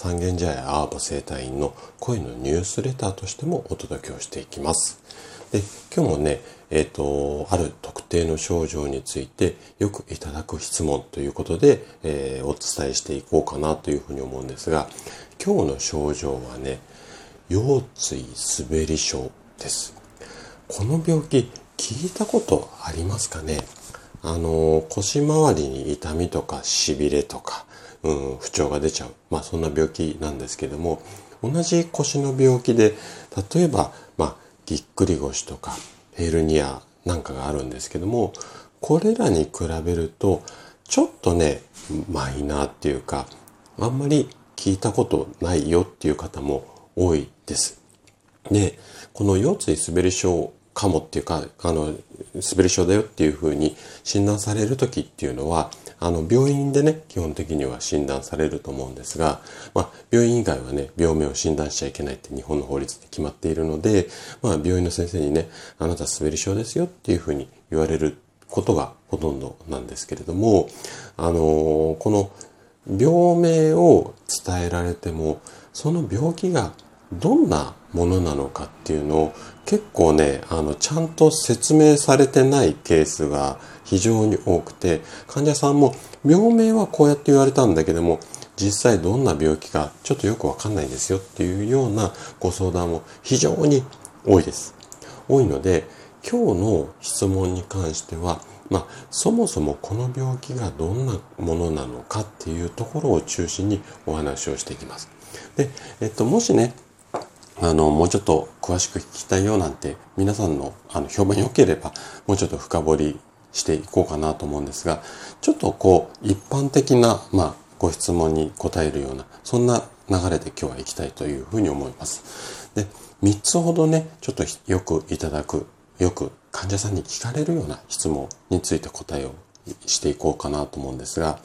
三軒茶屋アーボ生態院の声のニュースレターとしてもお届けをしていきます。で今日もねえっ、ー、とある特定の症状についてよくいただく質問ということで、えー、お伝えしていこうかなというふうに思うんですが今日の症状はね腰椎滑り症です。この病気聞いたことありますかね？あの、腰回りに痛みとか痺れとか、うん、不調が出ちゃう。まあそんな病気なんですけども、同じ腰の病気で、例えば、まあ、ぎっくり腰とか、ヘルニアなんかがあるんですけども、これらに比べると、ちょっとね、マイナーっていうか、あんまり聞いたことないよっていう方も多いです。で、この腰椎滑り症かもっていうか、あの、滑り症だよっていうふうに診断される時っていうのは、あの、病院でね、基本的には診断されると思うんですが、まあ、病院以外はね、病名を診断しちゃいけないって日本の法律で決まっているので、まあ、病院の先生にね、あなた滑り症ですよっていうふうに言われることがほとんどなんですけれども、あのー、この病名を伝えられても、その病気がどんなものなのかっていうのを結構ね、あの、ちゃんと説明されてないケースが非常に多くて、患者さんも病名はこうやって言われたんだけども、実際どんな病気かちょっとよくわかんないですよっていうようなご相談も非常に多いです。多いので、今日の質問に関しては、まあ、そもそもこの病気がどんなものなのかっていうところを中心にお話をしていきます。で、えっと、もしね、あの、もうちょっと詳しく聞きたいよなんて、皆さんのあの評判良ければ、もうちょっと深掘りしていこうかなと思うんですが、ちょっとこう、一般的な、まあ、ご質問に答えるような、そんな流れで今日は行きたいというふうに思います。で、3つほどね、ちょっとよくいただく、よく患者さんに聞かれるような質問について答えをしていこうかなと思うんですが、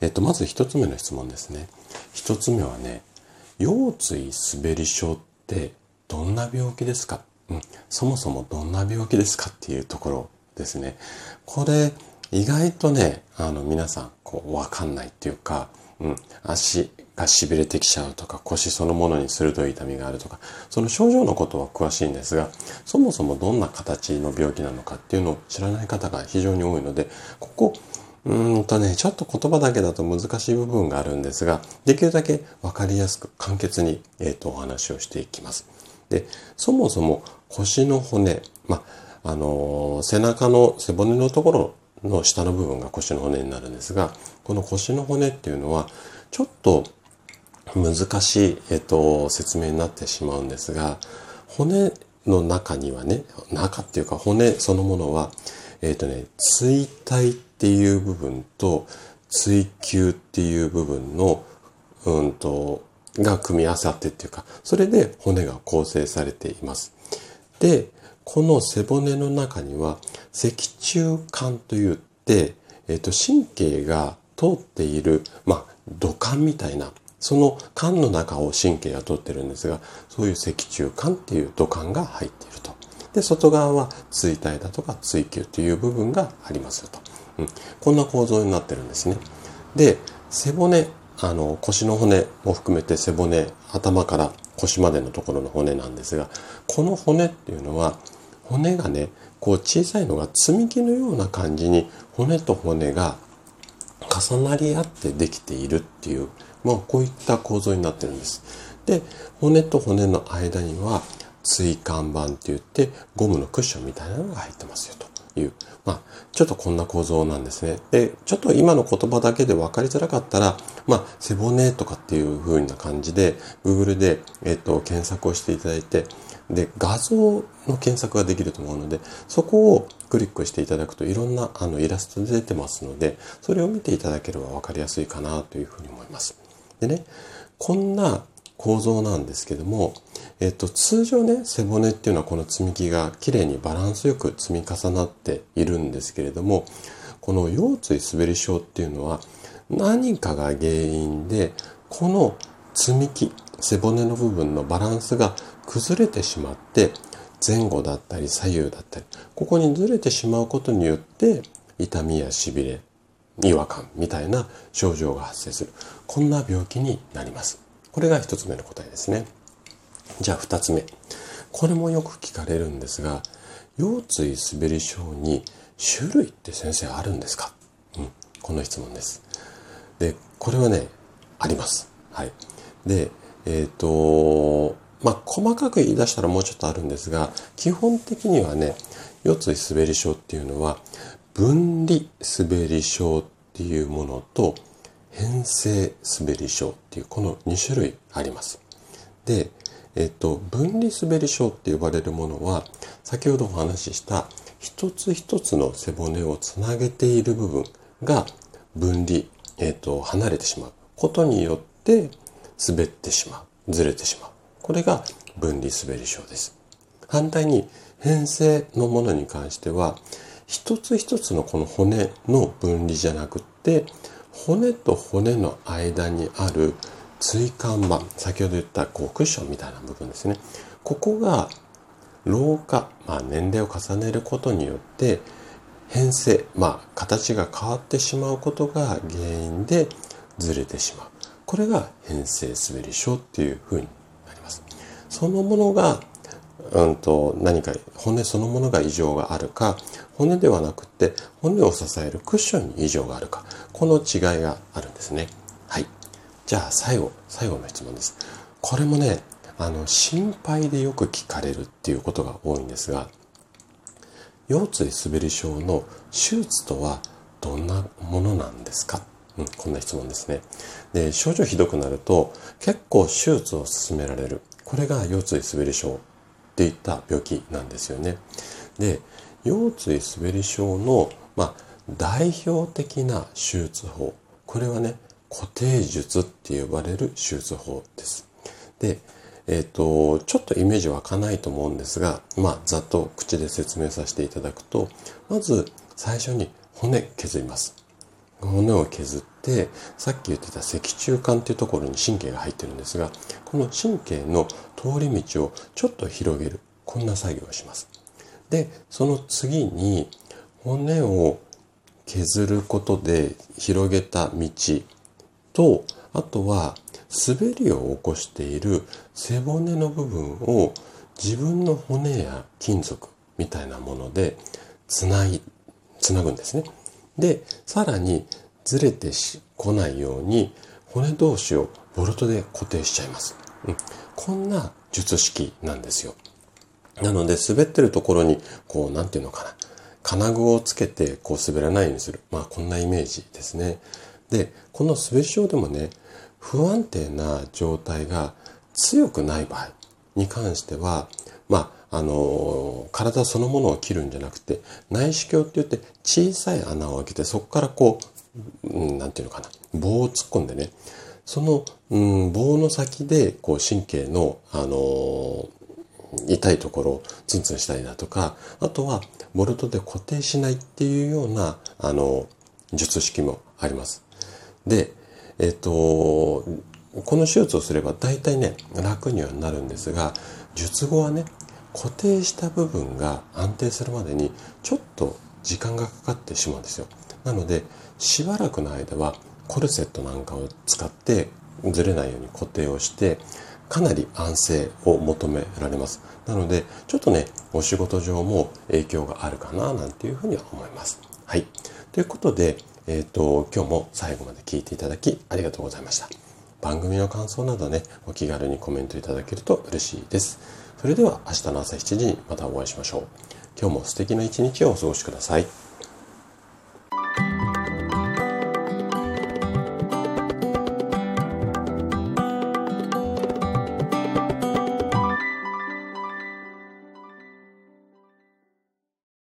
えっと、まず1つ目の質問ですね。1つ目はね、腰椎滑り症ってどんな病気ですか、うん、そもそもどんな病気ですか？っていうところですね。これ意外とね、あの皆さんこうわかんないっていうか、うん、足が痺れてきちゃうとか腰そのものに鋭い痛みがあるとかその症状のことは詳しいんですがそもそもどんな形の病気なのかっていうのを知らない方が非常に多いのでここうんとね、ちょっと言葉だけだと難しい部分があるんですが、できるだけわかりやすく簡潔に、えっ、ー、と、お話をしていきます。で、そもそも腰の骨、まあ、あの、背中の背骨のところの下の部分が腰の骨になるんですが、この腰の骨っていうのは、ちょっと難しい、えっ、と、説明になってしまうんですが、骨の中にはね、中っていうか骨そのものは、えっ、とね、椎体っていう部分と追求っていう部分の、うんと、が組み合わさってっていうか、それで骨が構成されています。で、この背骨の中には脊柱管といって、えっ、と、神経が通っている、まあ、土管みたいな、その管の中を神経が通ってるんですが、そういう脊柱管っていう土管が入っていると。で、外側は椎体だとか椎球という部分がありますよと。うん、こんな構造になってるんですね。で、背骨、あの、腰の骨も含めて背骨、頭から腰までのところの骨なんですが、この骨っていうのは、骨がね、こう小さいのが積み木のような感じに骨と骨が重なり合ってできているっていう、まあこういった構造になってるんです。で、骨と骨の間には椎間板って言ってゴムのクッションみたいなのが入ってますよと。いう、まあ、ちょっとこんな構造なんですね。で、ちょっと今の言葉だけで分かりづらかったら、まあ、背骨とかっていう風な感じで、Google で、えっと、検索をしていただいて、で、画像の検索ができると思うので、そこをクリックしていただくといろんなあのイラストで出てますので、それを見ていただければ分かりやすいかなというふうに思います。でね、こんな構造なんですけども、えっと、通常ね、背骨っていうのはこの積み木が綺麗にバランスよく積み重なっているんですけれども、この腰椎滑り症っていうのは何かが原因で、この積み木、背骨の部分のバランスが崩れてしまって、前後だったり左右だったり、ここにずれてしまうことによって、痛みやしびれ、違和感みたいな症状が発生する。こんな病気になります。これが一つ目の答えですね。じゃあ二つ目。これもよく聞かれるんですが、腰椎滑り症に種類って先生あるんですか？うん、この質問です。で、これはね、あります。はい。で、えっ、ー、と、まあ、細かく言い出したらもうちょっとあるんですが、基本的にはね、腰椎滑り症っていうのは、分離滑り症っていうものと、変性滑り症っていうこの2種類あります。で、えっと、分離滑り症って呼ばれるものは、先ほどお話しした一つ一つの背骨をつなげている部分が分離、えっと、離れてしまうことによって滑ってしまう、ずれてしまう。これが分離滑り症です。反対に変性のものに関しては、一つ一つのこの骨の分離じゃなくって、骨と骨の間にある椎間板、先ほど言ったこうクッションみたいな部分ですね。ここが老化、まあ、年齢を重ねることによって変性、まあ、形が変わってしまうことが原因でずれてしまう。これが変性滑り症っていうふうになります。そのものが、うんと、何か骨そのものが異常があるか、骨ではなくて骨を支えるクッションに異常があるか、この違いがあるんですね。はい。じゃあ最後、最後の質問です。これもね、あの、心配でよく聞かれるっていうことが多いんですが、腰椎滑り症の手術とはどんなものなんですか？うん、こんな質問ですね。で、症状ひどくなると結構手術を勧められる。これが腰椎滑り症っていった病気なんですよね。で、腰椎滑り症の、まあ、代表的な手術法。これはね、固定術って呼ばれる手術法です。で、えっ、ー、と、ちょっとイメージ湧かないと思うんですが、まあ、ざっと口で説明させていただくと、まず最初に骨削ります。骨を削って、さっき言ってた脊柱管っていうところに神経が入ってるんですが、この神経の通り道をちょっと広げる。こんな作業をします。で、その次に骨を削ることで広げた道と、あとは滑りを起こしている背骨の部分を自分の骨や金属みたいなものでつない、つなぐんですね。で、さらにずれてしこないように骨同士をボルトで固定しちゃいます。うん、こんな術式なんですよ。なので、滑ってるところに、こう、なんていうのかな。金具をつけて、こう、滑らないようにする。まあ、こんなイメージですね。で、この滑り症でもね、不安定な状態が強くない場合に関しては、まあ、あの、体そのものを切るんじゃなくて、内視鏡って言って小さい穴を開けて、そこからこう、うん、なんていうのかな、棒を突っ込んでね、その、うん、棒の先で、こう、神経の、あの痛いところをツンツンしたりだとか、あとはボルトで固定しないっていうような、あの、術式もあります。で、えっと、この手術をすれば大体ね、楽にはなるんですが、術後はね、固定した部分が安定するまでにちょっと時間がかかってしまうんですよ。なので、しばらくの間はコルセットなんかを使ってずれないように固定をして、かなり安静を求められます。なので、ちょっとね、お仕事上も影響があるかな、なんていうふうには思います。はい。ということで、えっ、ー、と、今日も最後まで聞いていただきありがとうございました。番組の感想などね、お気軽にコメントいただけると嬉しいです。それでは明日の朝7時にまたお会いしましょう。今日も素敵な一日をお過ごしください。